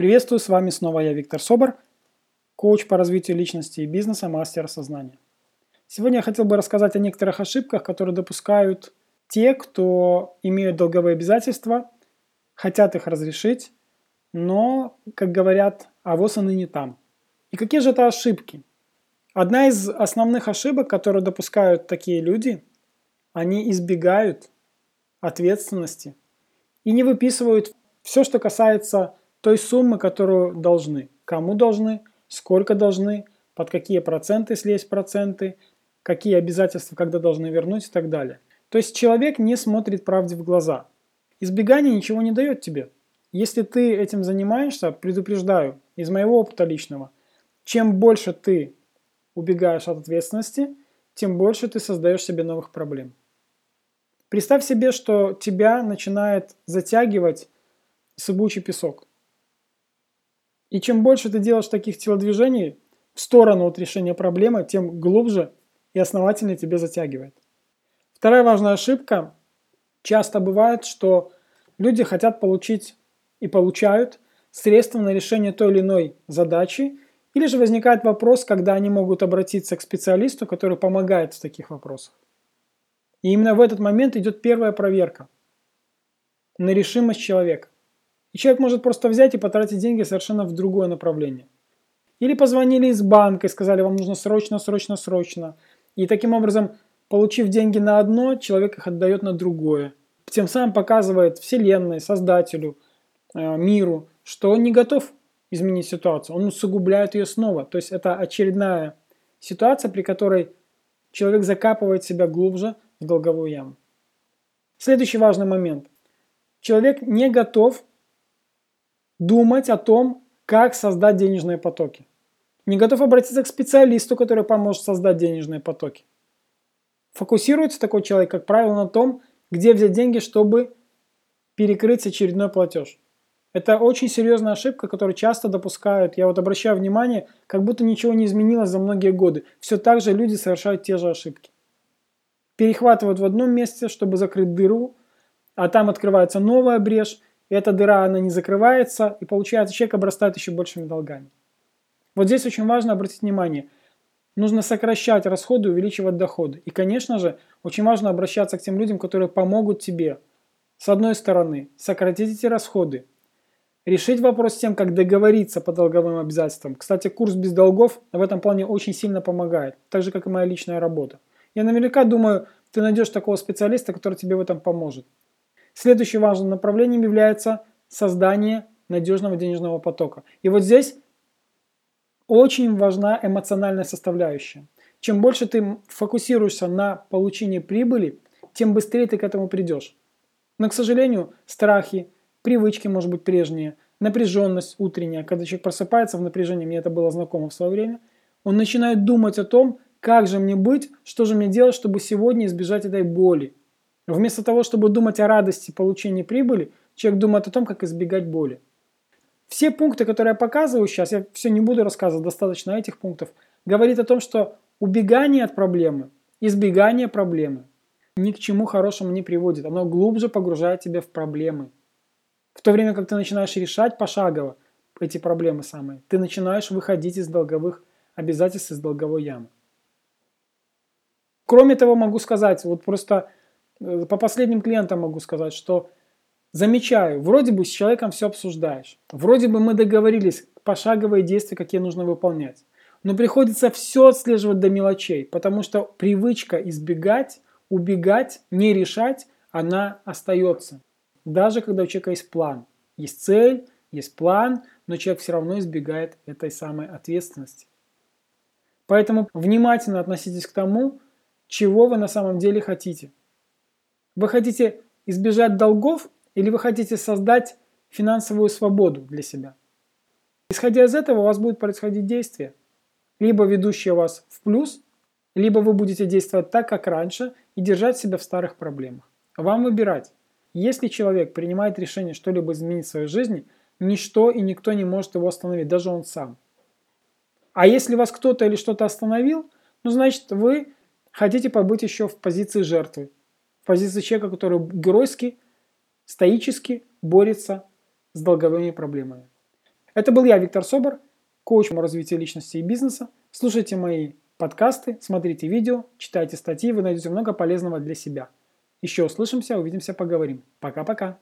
Приветствую, с вами снова я, Виктор Собор, коуч по развитию личности и бизнеса, мастер сознания. Сегодня я хотел бы рассказать о некоторых ошибках, которые допускают те, кто имеют долговые обязательства, хотят их разрешить, но, как говорят, а вот они не там. И какие же это ошибки? Одна из основных ошибок, которые допускают такие люди, они избегают ответственности и не выписывают все, что касается той суммы, которую должны. Кому должны, сколько должны, под какие проценты, если есть проценты, какие обязательства, когда должны вернуть и так далее. То есть человек не смотрит правде в глаза. Избегание ничего не дает тебе. Если ты этим занимаешься, предупреждаю, из моего опыта личного, чем больше ты убегаешь от ответственности, тем больше ты создаешь себе новых проблем. Представь себе, что тебя начинает затягивать сыбучий песок. И чем больше ты делаешь таких телодвижений в сторону от решения проблемы, тем глубже и основательнее тебе затягивает. Вторая важная ошибка. Часто бывает, что люди хотят получить и получают средства на решение той или иной задачи, или же возникает вопрос, когда они могут обратиться к специалисту, который помогает в таких вопросах. И именно в этот момент идет первая проверка на решимость человека. И человек может просто взять и потратить деньги совершенно в другое направление. Или позвонили из банка и сказали, вам нужно срочно, срочно, срочно. И таким образом, получив деньги на одно, человек их отдает на другое. Тем самым показывает Вселенной, Создателю, э, миру, что он не готов изменить ситуацию. Он усугубляет ее снова. То есть это очередная ситуация, при которой человек закапывает себя глубже в долговую яму. Следующий важный момент. Человек не готов думать о том, как создать денежные потоки. Не готов обратиться к специалисту, который поможет создать денежные потоки. Фокусируется такой человек, как правило, на том, где взять деньги, чтобы перекрыть очередной платеж. Это очень серьезная ошибка, которую часто допускают. Я вот обращаю внимание, как будто ничего не изменилось за многие годы. Все так же люди совершают те же ошибки. Перехватывают в одном месте, чтобы закрыть дыру, а там открывается новая брешь, эта дыра, она не закрывается, и получается, человек обрастает еще большими долгами. Вот здесь очень важно обратить внимание. Нужно сокращать расходы, увеличивать доходы. И, конечно же, очень важно обращаться к тем людям, которые помогут тебе. С одной стороны, сократить эти расходы, решить вопрос с тем, как договориться по долговым обязательствам. Кстати, курс без долгов в этом плане очень сильно помогает, так же, как и моя личная работа. Я наверняка думаю, ты найдешь такого специалиста, который тебе в этом поможет. Следующим важным направлением является создание надежного денежного потока. И вот здесь очень важна эмоциональная составляющая. Чем больше ты фокусируешься на получении прибыли, тем быстрее ты к этому придешь. Но, к сожалению, страхи, привычки, может быть, прежние, напряженность утренняя, когда человек просыпается в напряжении, мне это было знакомо в свое время, он начинает думать о том, как же мне быть, что же мне делать, чтобы сегодня избежать этой боли. Вместо того, чтобы думать о радости получения прибыли, человек думает о том, как избегать боли. Все пункты, которые я показываю сейчас, я все не буду рассказывать, достаточно этих пунктов, говорит о том, что убегание от проблемы, избегание проблемы ни к чему хорошему не приводит. Оно глубже погружает тебя в проблемы. В то время как ты начинаешь решать пошагово эти проблемы самые, ты начинаешь выходить из долговых обязательств, из долговой ямы. Кроме того, могу сказать, вот просто по последним клиентам могу сказать, что замечаю, вроде бы с человеком все обсуждаешь, вроде бы мы договорились, пошаговые действия, какие нужно выполнять. Но приходится все отслеживать до мелочей, потому что привычка избегать, убегать, не решать, она остается. Даже когда у человека есть план, есть цель, есть план, но человек все равно избегает этой самой ответственности. Поэтому внимательно относитесь к тому, чего вы на самом деле хотите – вы хотите избежать долгов или вы хотите создать финансовую свободу для себя? Исходя из этого у вас будет происходить действие, либо ведущее вас в плюс, либо вы будете действовать так, как раньше, и держать себя в старых проблемах. Вам выбирать. Если человек принимает решение что-либо изменить в своей жизни, ничто и никто не может его остановить, даже он сам. А если вас кто-то или что-то остановил, ну значит вы хотите побыть еще в позиции жертвы позиции человека, который геройски, стоически борется с долговыми проблемами. Это был я, Виктор Собор, коуч по развитию личности и бизнеса. Слушайте мои подкасты, смотрите видео, читайте статьи, вы найдете много полезного для себя. Еще услышимся, увидимся, поговорим. Пока-пока.